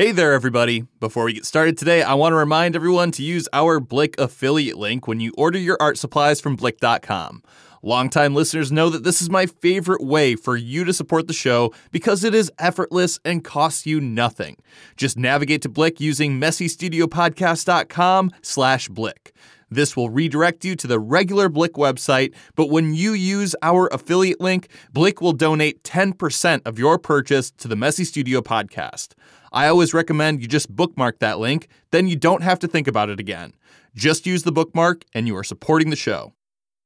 Hey there, everybody. Before we get started today, I want to remind everyone to use our Blick affiliate link when you order your art supplies from Blick.com. Longtime listeners know that this is my favorite way for you to support the show because it is effortless and costs you nothing. Just navigate to Blick using messystudiopodcast.com slash Blick. This will redirect you to the regular Blick website, but when you use our affiliate link, Blick will donate 10% of your purchase to the Messy Studio podcast. I always recommend you just bookmark that link, then you don't have to think about it again. Just use the bookmark and you are supporting the show.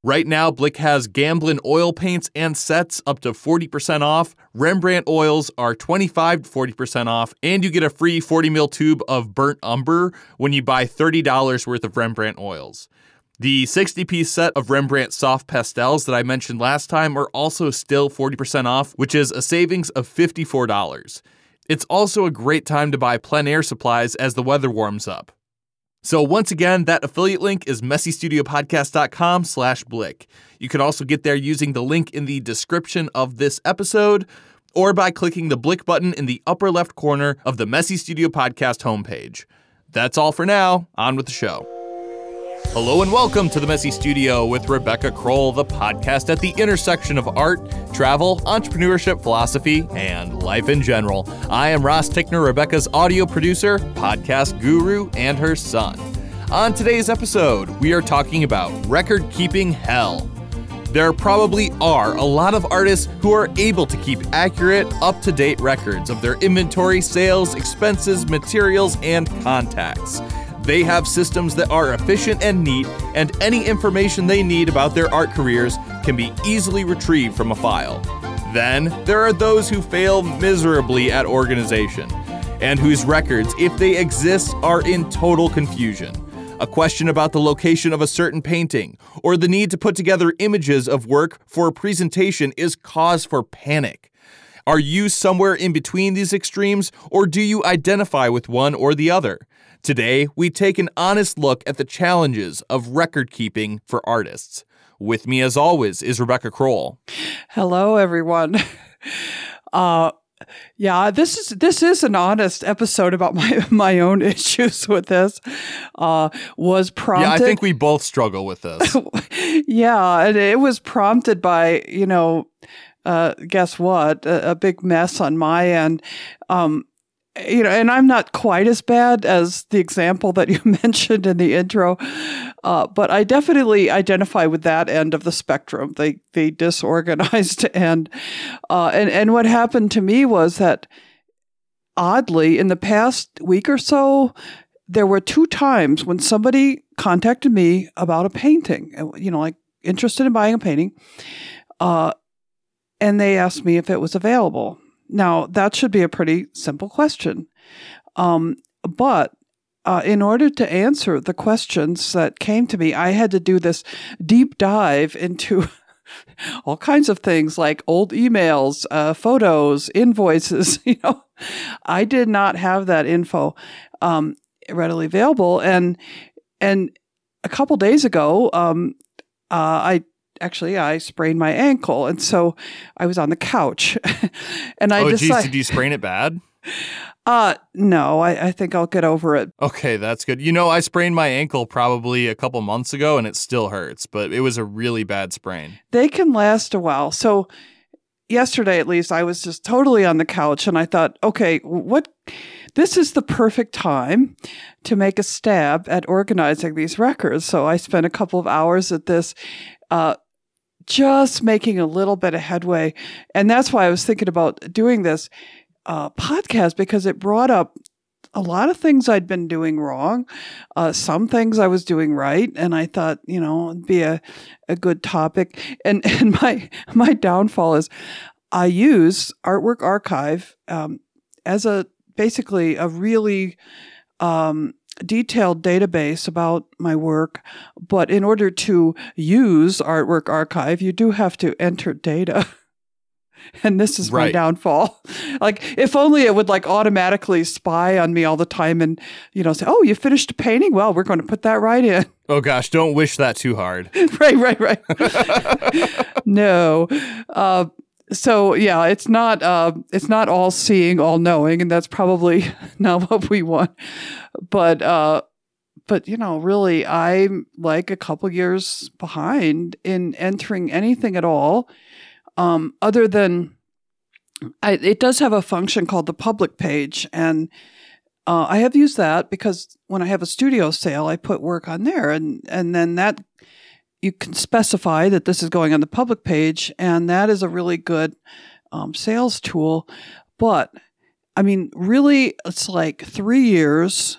Right now, Blick has Gamblin oil paints and sets up to 40% off. Rembrandt oils are 25 to 40% off, and you get a free 40 ml tube of burnt umber when you buy $30 worth of Rembrandt oils. The 60 piece set of Rembrandt soft pastels that I mentioned last time are also still 40% off, which is a savings of $54. It's also a great time to buy plein air supplies as the weather warms up. So once again, that affiliate link is messystudiopodcast.com slash blick. You can also get there using the link in the description of this episode or by clicking the blick button in the upper left corner of the Messy Studio Podcast homepage. That's all for now. On with the show. Hello and welcome to the Messy Studio with Rebecca Crowell, the podcast at the intersection of art, travel, entrepreneurship, philosophy, and life in general. I am Ross Tickner, Rebecca's audio producer, podcast guru, and her son. On today's episode, we are talking about record keeping hell. There probably are a lot of artists who are able to keep accurate, up to date records of their inventory, sales, expenses, materials, and contacts. They have systems that are efficient and neat, and any information they need about their art careers can be easily retrieved from a file. Then, there are those who fail miserably at organization, and whose records, if they exist, are in total confusion. A question about the location of a certain painting, or the need to put together images of work for a presentation is cause for panic. Are you somewhere in between these extremes, or do you identify with one or the other? Today, we take an honest look at the challenges of record keeping for artists. With me, as always, is Rebecca Crowell. Hello, everyone. Uh, yeah, this is this is an honest episode about my my own issues with this. Uh, was prompted. Yeah, I think we both struggle with this. yeah, and it was prompted by you know, uh, guess what? A, a, big mess on my end. Um, you know, and I'm not quite as bad as the example that you mentioned in the intro, uh, but I definitely identify with that end of the spectrum, the the disorganized end. Uh, and and what happened to me was that, oddly, in the past week or so, there were two times when somebody contacted me about a painting. You know, like interested in buying a painting, uh, and they asked me if it was available. Now, that should be a pretty simple question. Um, but uh, in order to answer the questions that came to me, I had to do this deep dive into all kinds of things like old emails, uh, photos, invoices. You know, I did not have that info um, readily available, and and a couple days ago, um, uh, I actually I sprained my ankle, and so I was on the couch, and I oh, decided. Geez, did you sprain it bad? Uh, no, I, I think I'll get over it. Okay, that's good. You know, I sprained my ankle probably a couple months ago, and it still hurts, but it was a really bad sprain. They can last a while. So yesterday, at least, I was just totally on the couch, and I thought, okay, what? This is the perfect time to make a stab at organizing these records. So I spent a couple of hours at this. Uh, just making a little bit of headway. And that's why I was thinking about doing this uh, podcast because it brought up a lot of things I'd been doing wrong, uh, some things I was doing right, and I thought, you know, it'd be a, a good topic. And and my my downfall is I use Artwork Archive um, as a basically a really um, detailed database about my work, but in order to use Artwork Archive, you do have to enter data. and this is right. my downfall. Like, if only it would like automatically spy on me all the time and, you know, say, oh, you finished a painting? Well, we're going to put that right in. Oh, gosh, don't wish that too hard. right, right, right. no. Uh, so yeah, it's not uh, it's not all seeing, all knowing, and that's probably not what we want. But uh, but you know, really, I'm like a couple years behind in entering anything at all, um, other than I, it does have a function called the public page, and uh, I have used that because when I have a studio sale, I put work on there, and and then that you can specify that this is going on the public page, and that is a really good um, sales tool. But I mean, really, it's like three years,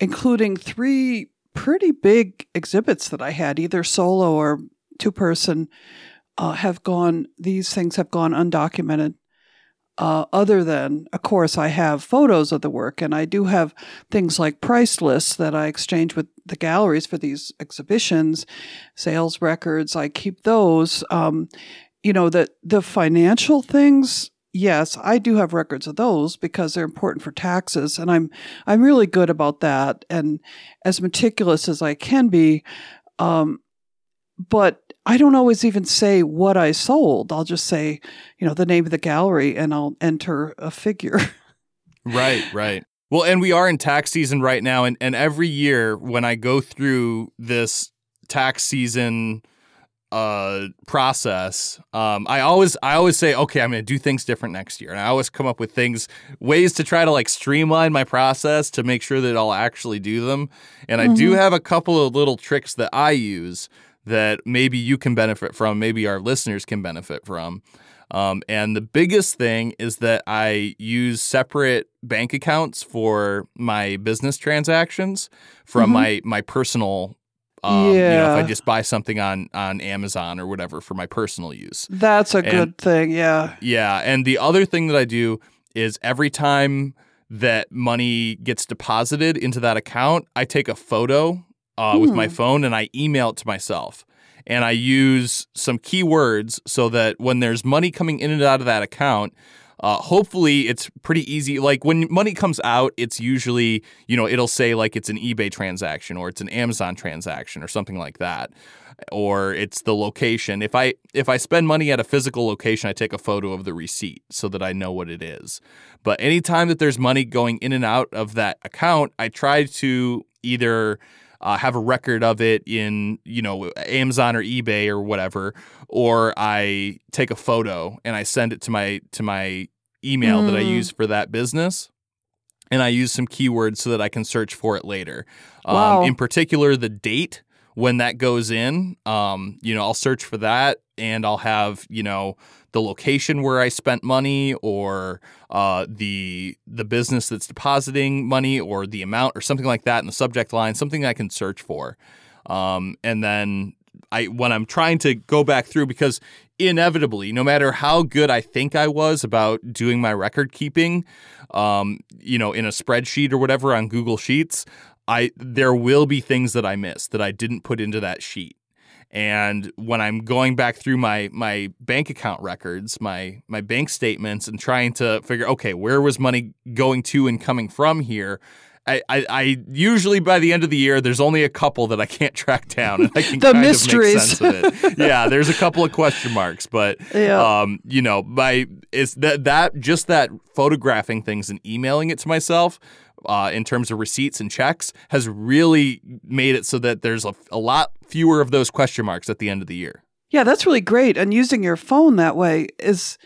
including three pretty big exhibits that I had, either solo or two person, uh, have gone, these things have gone undocumented. Uh, other than, of course, I have photos of the work, and I do have things like price lists that I exchange with the galleries for these exhibitions, sales records. I keep those. Um, you know, the the financial things. Yes, I do have records of those because they're important for taxes, and I'm I'm really good about that and as meticulous as I can be. Um, but I don't always even say what I sold. I'll just say, you know, the name of the gallery and I'll enter a figure. right, right. Well, and we are in tax season right now. And, and every year when I go through this tax season uh process um i always i always say okay i'm gonna do things different next year and i always come up with things ways to try to like streamline my process to make sure that i'll actually do them and mm-hmm. i do mm-hmm. have a couple of little tricks that i use that maybe you can benefit from, maybe our listeners can benefit from. Um, and the biggest thing is that I use separate bank accounts for my business transactions from mm-hmm. my my personal. Um, yeah. You know, if I just buy something on on Amazon or whatever for my personal use, that's a and, good thing. Yeah. Yeah, and the other thing that I do is every time that money gets deposited into that account, I take a photo uh, with my hmm. phone and I email it to myself. And I use some keywords so that when there's money coming in and out of that account, uh, hopefully it's pretty easy. Like when money comes out, it's usually, you know, it'll say like it's an eBay transaction or it's an Amazon transaction or something like that. Or it's the location. If I if I spend money at a physical location, I take a photo of the receipt so that I know what it is. But anytime that there's money going in and out of that account, I try to either uh, have a record of it in you know Amazon or eBay or whatever, or I take a photo and I send it to my to my email mm. that I hmm. use for that business. And I use some keywords so that I can search for it later. Um. In particular, the date when that goes in. Um, you know, I'll search for that and I'll have, you know, the location where I spent money or uh, the the business that's depositing money or the amount or something like that in the subject line, something I can search for. Um, and then I when I'm trying to go back through because inevitably, no matter how good I think I was about doing my record keeping, um, you know, in a spreadsheet or whatever on Google Sheets, I there will be things that I missed that I didn't put into that sheet. And when I'm going back through my my bank account records, my my bank statements, and trying to figure, okay, where was money going to and coming from here? I, I, I, usually by the end of the year there's only a couple that I can't track down and I can the kind mysteries. of make sense of it. yeah, there's a couple of question marks, but yeah. um, you know, my is that that just that photographing things and emailing it to myself uh, in terms of receipts and checks has really made it so that there's a, a lot fewer of those question marks at the end of the year. Yeah, that's really great. And using your phone that way is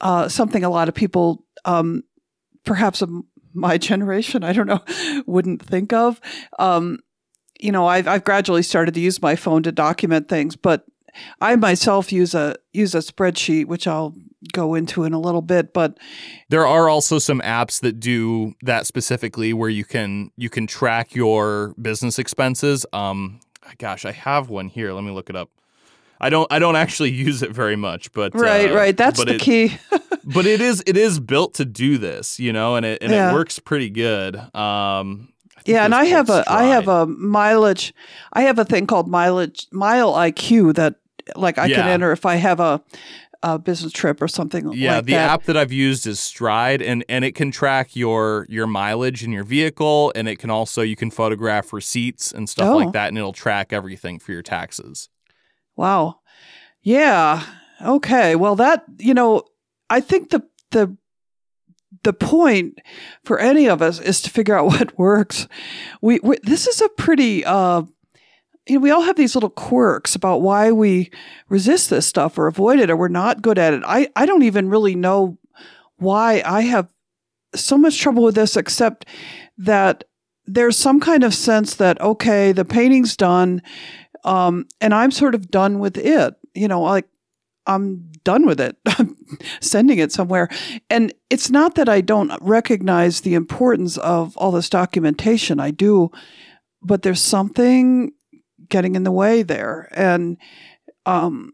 uh, something a lot of people, um, perhaps of my generation, I don't know, wouldn't think of. Um, you know, I've, I've gradually started to use my phone to document things, but I myself use a use a spreadsheet, which I'll go into in a little bit. But there are also some apps that do that specifically, where you can you can track your business expenses. Um, gosh, I have one here. Let me look it up. I don't I don't actually use it very much, but right, uh, right, that's the it, key. but it is it is built to do this, you know, and it and yeah. it works pretty good. Um, yeah, and I have a I have a mileage. I have a thing called mileage MileIQ that like I yeah. can enter if I have a a business trip or something like that. yeah like the that. app that i've used is stride and and it can track your your mileage in your vehicle and it can also you can photograph receipts and stuff oh. like that and it'll track everything for your taxes wow yeah Okay. Well, that, you know, I think the, the, the point for any of us is to figure out what works. We, we this is a pretty, uh, you know, we all have these little quirks about why we resist this stuff or avoid it or we're not good at it. I, I don't even really know why I have so much trouble with this, except that there's some kind of sense that, okay, the painting's done, um, and I'm sort of done with it. You know, like I'm done with it. I'm sending it somewhere. And it's not that I don't recognize the importance of all this documentation. I do, but there's something getting in the way there. And um,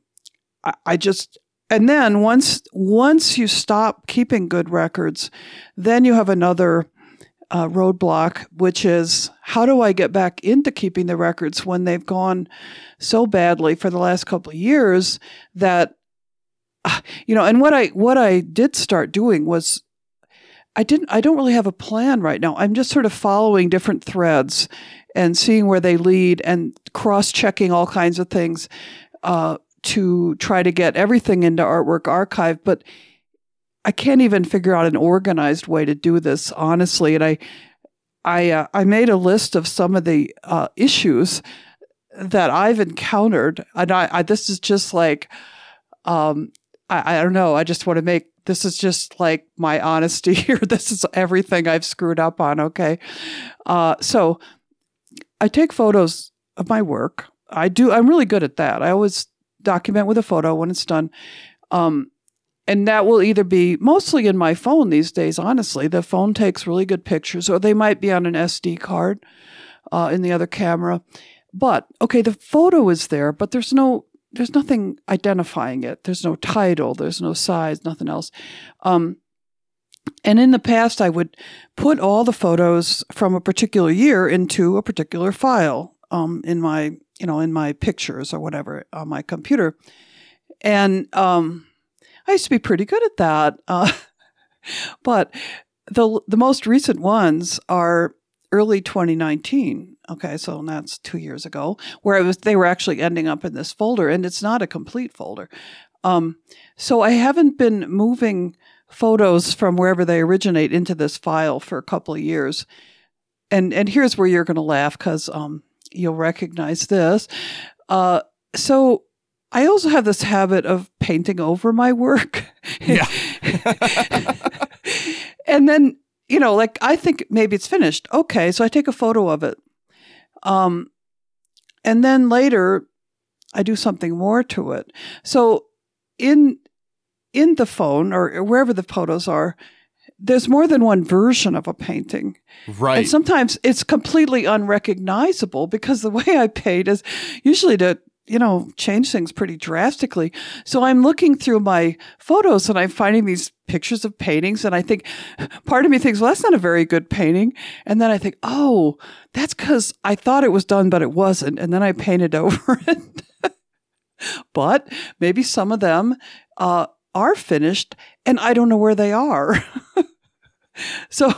I, I just and then once once you stop keeping good records, then you have another uh, roadblock, which is how do I get back into keeping the records when they've gone so badly for the last couple of years that you know. And what I what I did start doing was I didn't I don't really have a plan right now. I'm just sort of following different threads and seeing where they lead and cross checking all kinds of things. Uh, to try to get everything into Artwork Archive, but I can't even figure out an organized way to do this, honestly. And I, I, uh, I made a list of some of the uh, issues that I've encountered, and I, I this is just like, um, I, I don't know. I just want to make this is just like my honesty here. this is everything I've screwed up on. Okay, uh, so I take photos of my work. I do. I'm really good at that. I always document with a photo when it's done. Um, and that will either be mostly in my phone these days, honestly. The phone takes really good pictures, or they might be on an SD card uh, in the other camera. But okay, the photo is there, but there's no there's nothing identifying it. There's no title, there's no size, nothing else. Um, and in the past, I would put all the photos from a particular year into a particular file um, in my you know, in my pictures or whatever on my computer. And um, I used to be pretty good at that. Uh, but the the most recent ones are early 2019. Okay, so that's two years ago, where it was they were actually ending up in this folder, and it's not a complete folder. Um, so I haven't been moving photos from wherever they originate into this file for a couple of years. And and here's where you're going to laugh because um, you'll recognize this. Uh, so I also have this habit of painting over my work. Yeah. and then, you know, like I think maybe it's finished. Okay. So I take a photo of it. Um, and then later I do something more to it. So in, in the phone or wherever the photos are, there's more than one version of a painting. Right. And sometimes it's completely unrecognizable because the way I paint is usually to, you know, change things pretty drastically. So I'm looking through my photos and I'm finding these pictures of paintings and I think part of me thinks, well, that's not a very good painting. And then I think, oh, that's because I thought it was done, but it wasn't. And then I painted over it. but maybe some of them, uh, are finished and I don't know where they are. so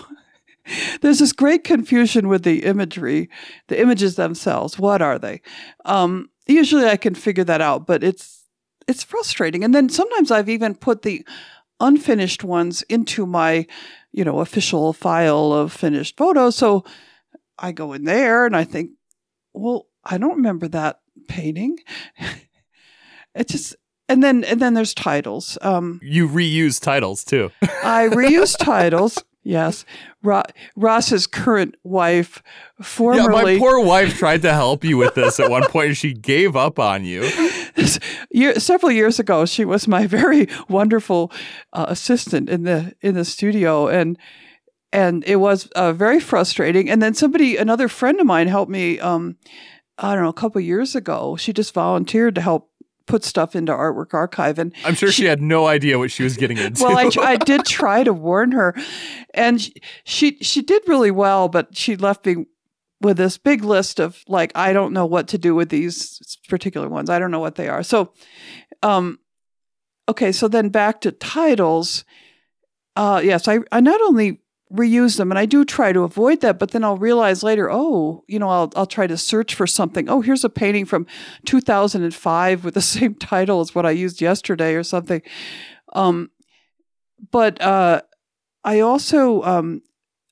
there's this great confusion with the imagery, the images themselves. What are they? Um, usually I can figure that out, but it's it's frustrating. And then sometimes I've even put the unfinished ones into my, you know, official file of finished photos. So I go in there and I think, well, I don't remember that painting. it just and then and then there's titles. Um, you reuse titles too. I reuse titles. Yes, Ro- Ross's current wife, formerly. Yeah, my poor wife tried to help you with this at one point, and she gave up on you. Year, several years ago, she was my very wonderful uh, assistant in the in the studio, and and it was uh, very frustrating. And then somebody, another friend of mine, helped me. Um, I don't know, a couple years ago. She just volunteered to help put stuff into Artwork Archive. And I'm sure she, she had no idea what she was getting into. well, I, I did try to warn her, and she, she she did really well, but she left me with this big list of like I don't know what to do with these particular ones. I don't know what they are. So, um, okay, so then back to titles. Uh, yes, I I not only reuse them. And I do try to avoid that but then I'll realize later oh you know I'll I'll try to search for something. Oh here's a painting from 2005 with the same title as what I used yesterday or something. Um but uh I also um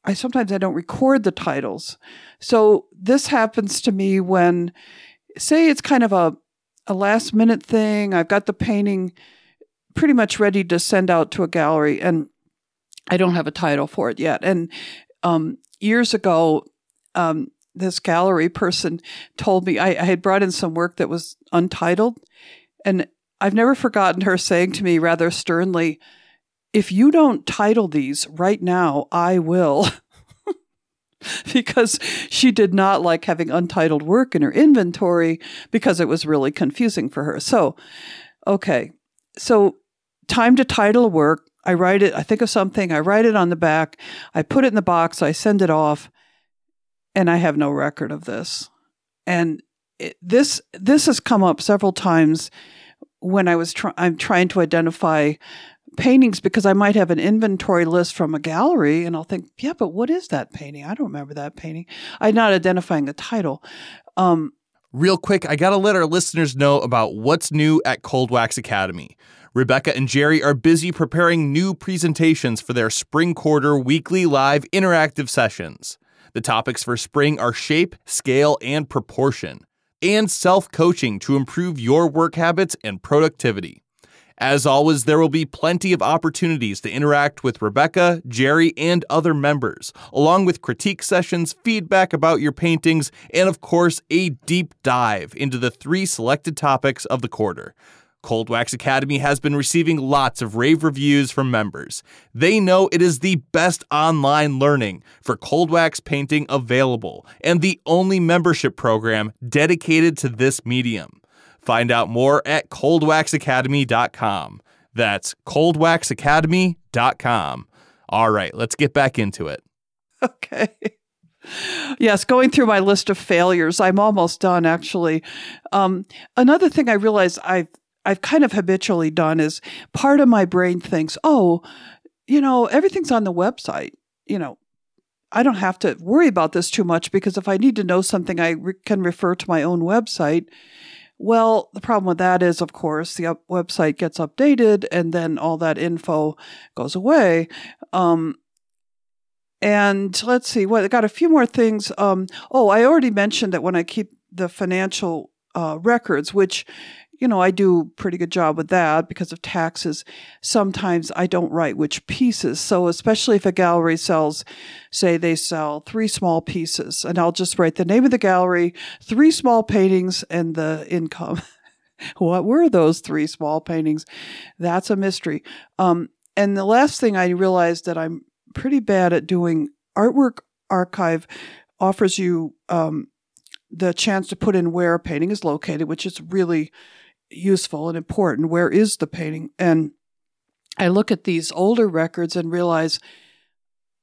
I sometimes I don't record the titles. So this happens to me when say it's kind of a a last minute thing I've got the painting pretty much ready to send out to a gallery and I don't have a title for it yet. And um, years ago, um, this gallery person told me I, I, had brought in some work that was untitled. And I've never forgotten her saying to me rather sternly, if you don't title these right now, I will. because she did not like having untitled work in her inventory because it was really confusing for her. So, okay. So, time to title work. I write it, I think of something, I write it on the back, I put it in the box, I send it off, and I have no record of this. And it, this this has come up several times when I was try- I'm trying to identify paintings because I might have an inventory list from a gallery and I'll think, yeah, but what is that painting? I don't remember that painting. I'm not identifying the title. Um, Real quick, I got to let our listeners know about what's new at Cold Wax Academy. Rebecca and Jerry are busy preparing new presentations for their spring quarter weekly live interactive sessions. The topics for spring are shape, scale, and proportion, and self coaching to improve your work habits and productivity. As always, there will be plenty of opportunities to interact with Rebecca, Jerry, and other members, along with critique sessions, feedback about your paintings, and of course, a deep dive into the three selected topics of the quarter Cold Wax Academy has been receiving lots of rave reviews from members. They know it is the best online learning for cold wax painting available and the only membership program dedicated to this medium. Find out more at coldwaxacademy.com. That's coldwaxacademy.com. All right, let's get back into it. Okay. Yes, going through my list of failures, I'm almost done actually. Um, another thing I realized I've I've kind of habitually done is part of my brain thinks, oh, you know, everything's on the website. You know, I don't have to worry about this too much because if I need to know something, I re- can refer to my own website. Well, the problem with that is, of course, the up- website gets updated and then all that info goes away. Um, and let's see, what I got a few more things. Um, oh, I already mentioned that when I keep the financial uh, records, which you know, I do pretty good job with that because of taxes. Sometimes I don't write which pieces. So especially if a gallery sells, say they sell three small pieces and I'll just write the name of the gallery, three small paintings and the income. what were those three small paintings? That's a mystery. Um, and the last thing I realized that I'm pretty bad at doing artwork archive offers you, um, the chance to put in where a painting is located, which is really useful and important. Where is the painting? And I look at these older records and realize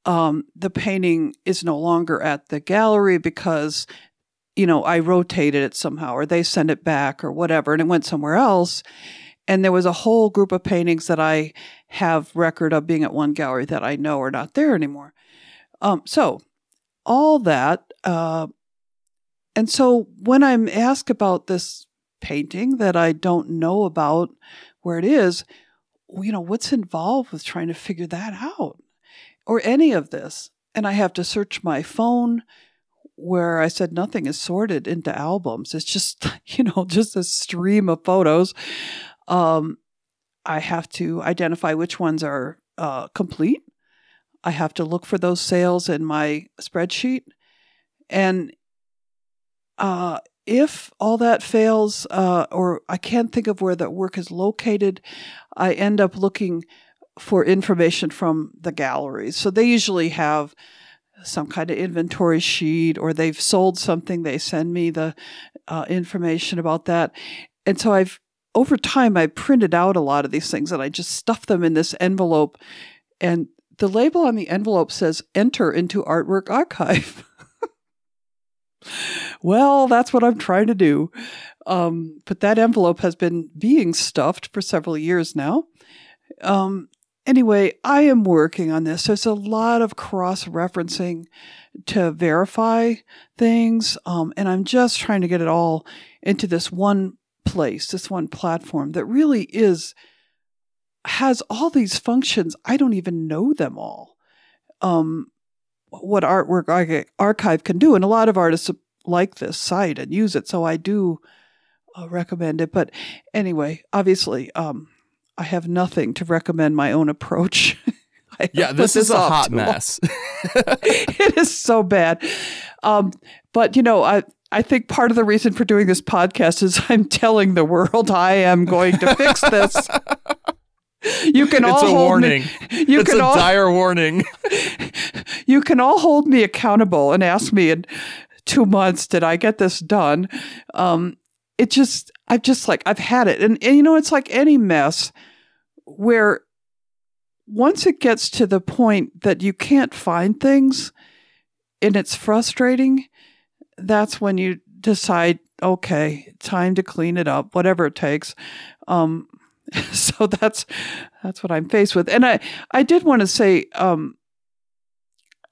um, the painting is no longer at the gallery because, you know, I rotated it somehow or they sent it back or whatever and it went somewhere else. And there was a whole group of paintings that I have record of being at one gallery that I know are not there anymore. Um, so all that, uh, and so when I'm asked about this painting that I don't know about where it is, you know, what's involved with trying to figure that out or any of this? And I have to search my phone where I said nothing is sorted into albums. It's just, you know, just a stream of photos. Um, I have to identify which ones are uh, complete. I have to look for those sales in my spreadsheet. And uh, if all that fails, uh, or I can't think of where that work is located, I end up looking for information from the galleries. So they usually have some kind of inventory sheet, or they've sold something. They send me the uh, information about that, and so I've over time I printed out a lot of these things, and I just stuffed them in this envelope, and the label on the envelope says "Enter into Artwork Archive." well, that's what I'm trying to do. Um, but that envelope has been being stuffed for several years now. Um, anyway, I am working on this. There's a lot of cross referencing to verify things. Um, and I'm just trying to get it all into this one place, this one platform that really is, has all these functions. I don't even know them all. Um, what artwork archive can do. And a lot of artists like this site and use it. So I do uh, recommend it. But anyway, obviously, um, I have nothing to recommend my own approach. yeah, this is a hot mess. it is so bad. Um, but you know, I I think part of the reason for doing this podcast is I'm telling the world I am going to fix this. You can it's all a hold warning. Me, you it's can a all, dire warning. you can all hold me accountable and ask me in two months, did I get this done? Um, it just, I've just like, I've had it. And, and, you know, it's like any mess where once it gets to the point that you can't find things and it's frustrating, that's when you decide, okay, time to clean it up, whatever it takes. Um, so that's that's what I'm faced with. And I I did want to say um,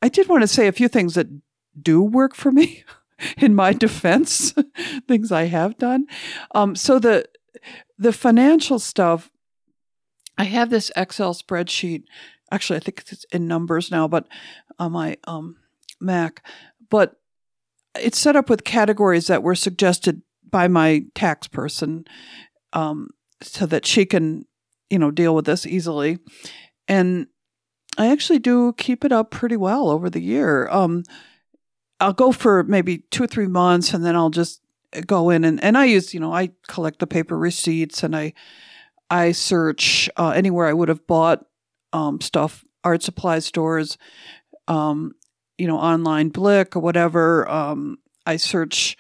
I did want to say a few things that do work for me in my defense, things I have done. Um, so the the financial stuff, I have this Excel spreadsheet. Actually, I think it's in numbers now, but on my um, Mac. But it's set up with categories that were suggested by my tax person, um, so that she can, you know, deal with this easily. And I actually do keep it up pretty well over the year. Um, I'll go for maybe two or three months and then I'll just go in and, and I use, you know, I collect the paper receipts and I, I search uh, anywhere I would have bought um, stuff, art supply stores, um, you know, online Blick or whatever. Um, I search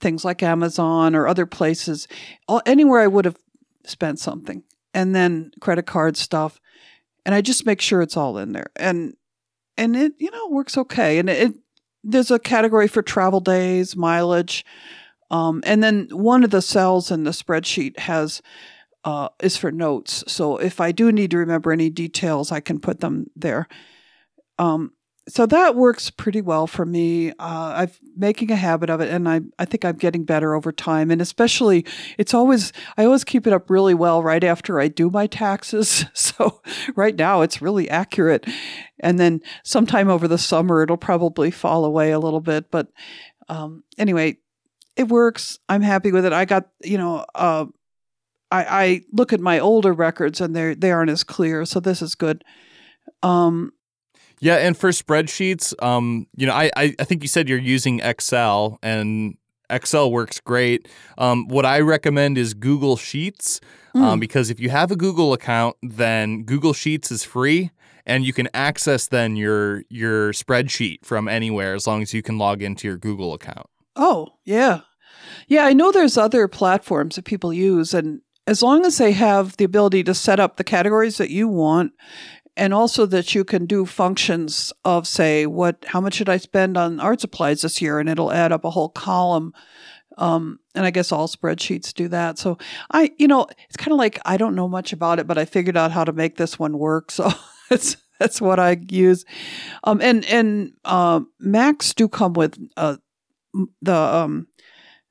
things like Amazon or other places, all, anywhere I would have spent something, and then credit card stuff, and I just make sure it's all in there, and and it you know works okay, and it there's a category for travel days, mileage, um, and then one of the cells in the spreadsheet has uh, is for notes. So if I do need to remember any details, I can put them there. Um, so that works pretty well for me. Uh, I'm making a habit of it, and I I think I'm getting better over time. And especially, it's always I always keep it up really well right after I do my taxes. So right now it's really accurate, and then sometime over the summer it'll probably fall away a little bit. But um, anyway, it works. I'm happy with it. I got you know. Uh, I, I look at my older records and they they aren't as clear, so this is good. Um, yeah, and for spreadsheets, um, you know, I, I, I think you said you're using Excel, and Excel works great. Um, what I recommend is Google Sheets, mm. um, because if you have a Google account, then Google Sheets is free, and you can access then your your spreadsheet from anywhere as long as you can log into your Google account. Oh yeah, yeah. I know there's other platforms that people use, and as long as they have the ability to set up the categories that you want and also that you can do functions of say what how much should i spend on art supplies this year? And it'll add up a whole column. Um, and i guess all spreadsheets do that. So i you know it's kind of like i don't know much about it but i figured out how to make this one work. So that's that's what i use. Um, and and uh, macs do come with uh, the um,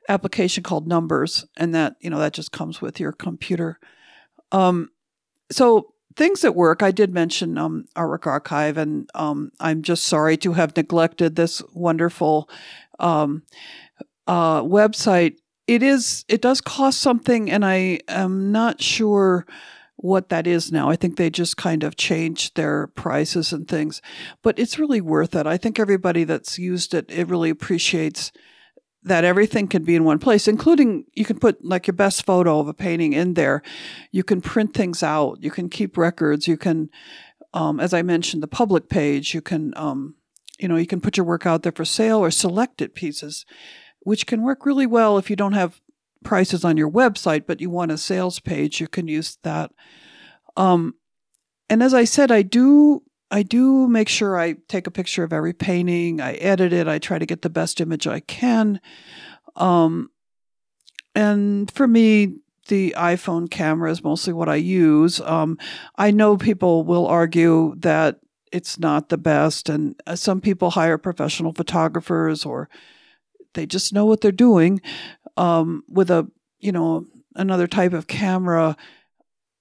application called numbers and that you know that just comes with your computer. Um, so things that work, I did mention um, Artwork Archive, and um, I'm just sorry to have neglected this wonderful um, uh, website. It is. It does cost something, and I am not sure what that is now. I think they just kind of changed their prices and things, but it's really worth it. I think everybody that's used it, it really appreciates that everything can be in one place, including you can put like your best photo of a painting in there. You can print things out. You can keep records. You can, um, as I mentioned, the public page. You can, um, you know, you can put your work out there for sale or selected pieces, which can work really well if you don't have prices on your website, but you want a sales page. You can use that. Um, and as I said, I do I do make sure I take a picture of every painting. I edit it. I try to get the best image I can. Um, and for me, the iPhone camera is mostly what I use. Um, I know people will argue that it's not the best, and uh, some people hire professional photographers or they just know what they're doing um, with a you know another type of camera.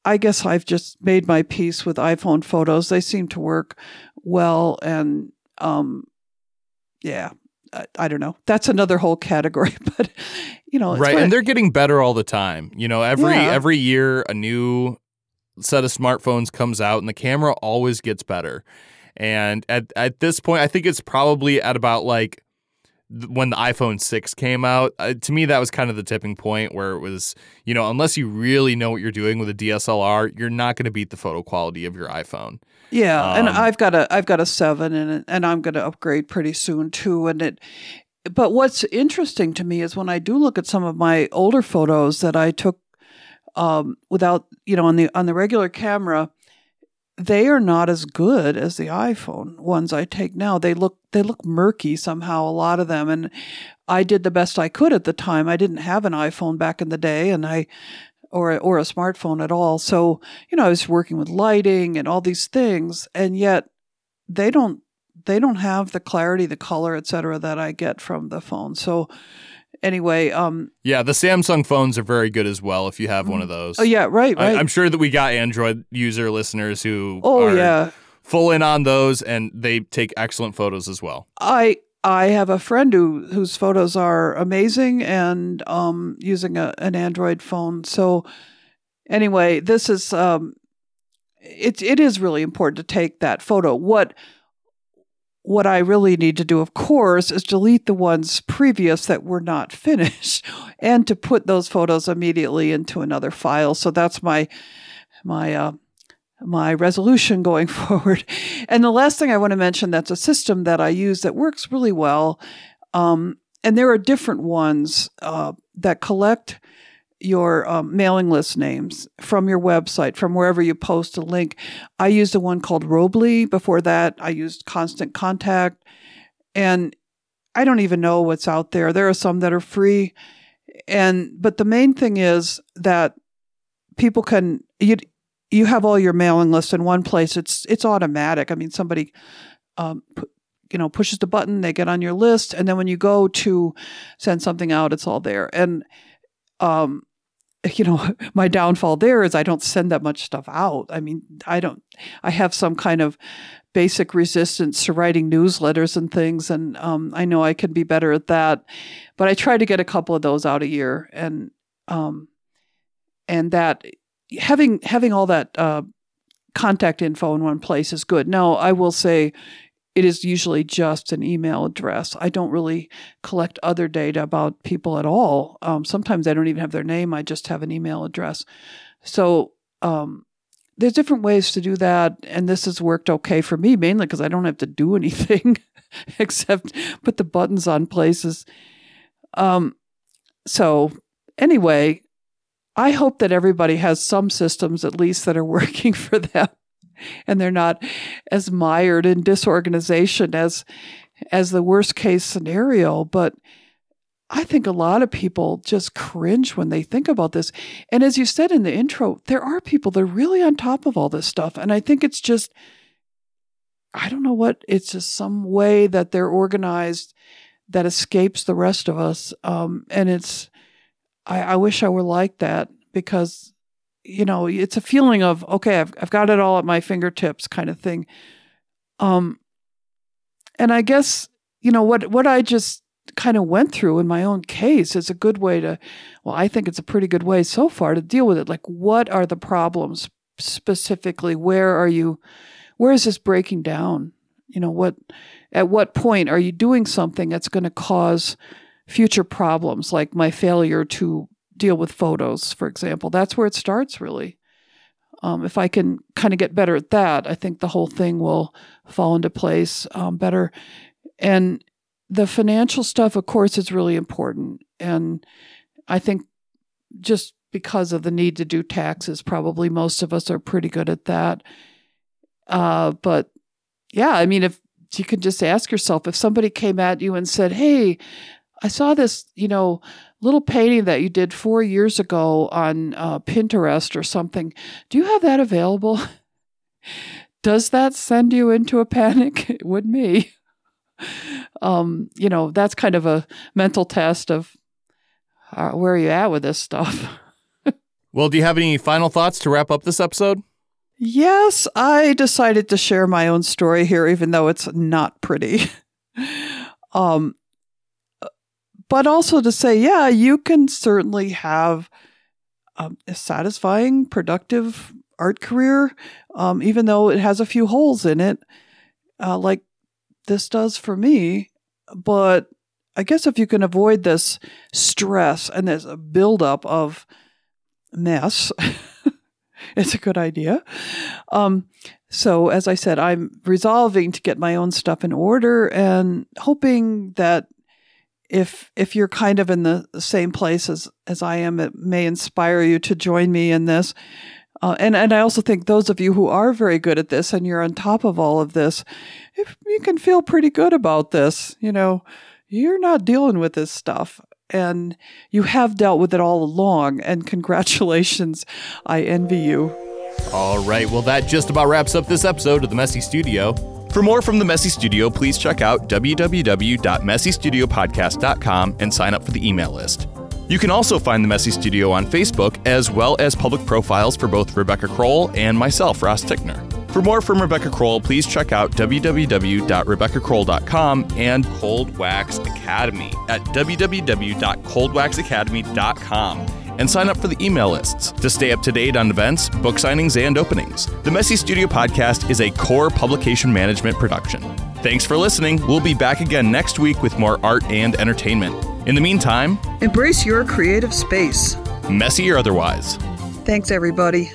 I guess I've just made my peace with iPhone photos. They seem to work well, and um, yeah, I, I, don't know. That's another whole category, but you know, right. And they're getting better all the time. You know, every yeah. every year a new set of smartphones comes out, and the camera always gets better. And at at this point, I think it's probably at about like when the iPhone 6 came out, uh, to me that was kind of the tipping point where it was, you know, unless you really know what you're doing with a DSLR, you're not going to beat the photo quality of your iPhone. Yeah, um, and I've got a I've got a 7 and and I'm going to upgrade pretty soon too and it but what's interesting to me is when I do look at some of my older photos that I took um, without, you know, on the on the regular camera, they are not as good as the iPhone ones I take now. They look they look murky somehow a lot of them and I did the best I could at the time. I didn't have an iPhone back in the day and I or or a smartphone at all. So, you know, I was working with lighting and all these things and yet they don't they don't have the clarity, the color, etc. that I get from the phone. So anyway, um, yeah, the Samsung phones are very good as well. If you have one of those, oh yeah, right, right. I, am sure that we got Android user listeners who oh yeah full in on those, and they take excellent photos as well. I I have a friend who whose photos are amazing, and um, using a, an Android phone. So anyway, this is um, it it is really important to take that photo. What what I really need to do, of course, is delete the ones previous that were not finished and to put those photos immediately into another file. So that's my, my, uh, my resolution going forward. And the last thing I want to mention that's a system that I use that works really well. Um, and there are different ones uh, that collect your um, mailing list names from your website, from wherever you post a link. I used a one called Robly. Before that, I used Constant Contact. And I don't even know what's out there. There are some that are free. And, but the main thing is that people can, you, you have all your mailing lists in one place. It's, it's automatic. I mean, somebody, um, you know, pushes the button, they get on your list. And then when you go to send something out, it's all there. And, um, you know, my downfall there is I don't send that much stuff out. I mean, I don't, I have some kind of basic resistance to writing newsletters and things. And um, I know I can be better at that. But I try to get a couple of those out a year. And, um, and that having, having all that, uh, contact info in one place is good. Now, I will say it is usually just an email address. I don't really collect other data about people at all. Um, sometimes I don't even have their name, I just have an email address. So um, there's different ways to do that. And this has worked okay for me, mainly because I don't have to do anything except put the buttons on places. Um, so, anyway, I hope that everybody has some systems at least that are working for them and they're not as mired in disorganization as as the worst case scenario but I think a lot of people just cringe when they think about this. And as you said in the intro, there are people that are really on top of all this stuff. And I think it's just, I don't know what, it's just some way that they're organized that escapes the rest of us. Um, and it's, I, I wish I were like that because you know, it's a feeling of, okay, I've, I've got it all at my fingertips kind of thing. Um, and I guess, you know, what, what I just kind of went through in my own case is a good way to, well, I think it's a pretty good way so far to deal with it. Like, what are the problems specifically? Where are you, where is this breaking down? You know, what, at what point are you doing something that's going to cause future problems, like my failure to deal with photos, for example. That's where it starts, really. Um, if I can kind of get better at that, I think the whole thing will fall into place um, better. And the financial stuff, of course, is really important. And I think just because of the need to do taxes, probably most of us are pretty good at that. Uh, but yeah, I mean, if you could just ask yourself if somebody came at you and said, Hey, I saw this, you know, little painting that you did four years ago on uh, Pinterest or something. Do you have that available? Does that send you into a panic? It would me. Um, you know, that's kind of a mental test of uh, where are you at with this stuff. well, do you have any final thoughts to wrap up this episode? Yes, I decided to share my own story here, even though it's not pretty. um, but also to say, yeah, you can certainly have um, a satisfying, productive art career, um, even though it has a few holes in it, uh, like this does for me. But I guess if you can avoid this stress and this buildup of mess, it's a good idea. Um, so, as I said, I'm resolving to get my own stuff in order and hoping that if if you're kind of in the same place as as I am, it may inspire you to join me in this. Uh, and and I also think those of you who are very good at this and you're on top of all of this, if you can feel pretty good about this, you know, you're not dealing with this stuff and you have dealt with it all along. And congratulations, I envy you. All right, well, that just about wraps up this episode of the Messy Studio. For more from the Messy Studio, please check out www.messystudiopodcast.com and sign up for the email list. You can also find the Messy Studio on Facebook, as well as public profiles for both Rebecca Crowell and myself, Ross Tickner. For more from Rebecca Crowell, please check out www.rebeccacrowell.com and Cold Wax Academy at www.coldwaxacademy.com and sign up for the email lists to stay up to date on events, book signings, and openings. The Messy Studio podcast is a core publication management production. Thanks for listening. We'll be back again next week with more art and entertainment. In the meantime, embrace your creative space, messy or otherwise. Thanks, everybody.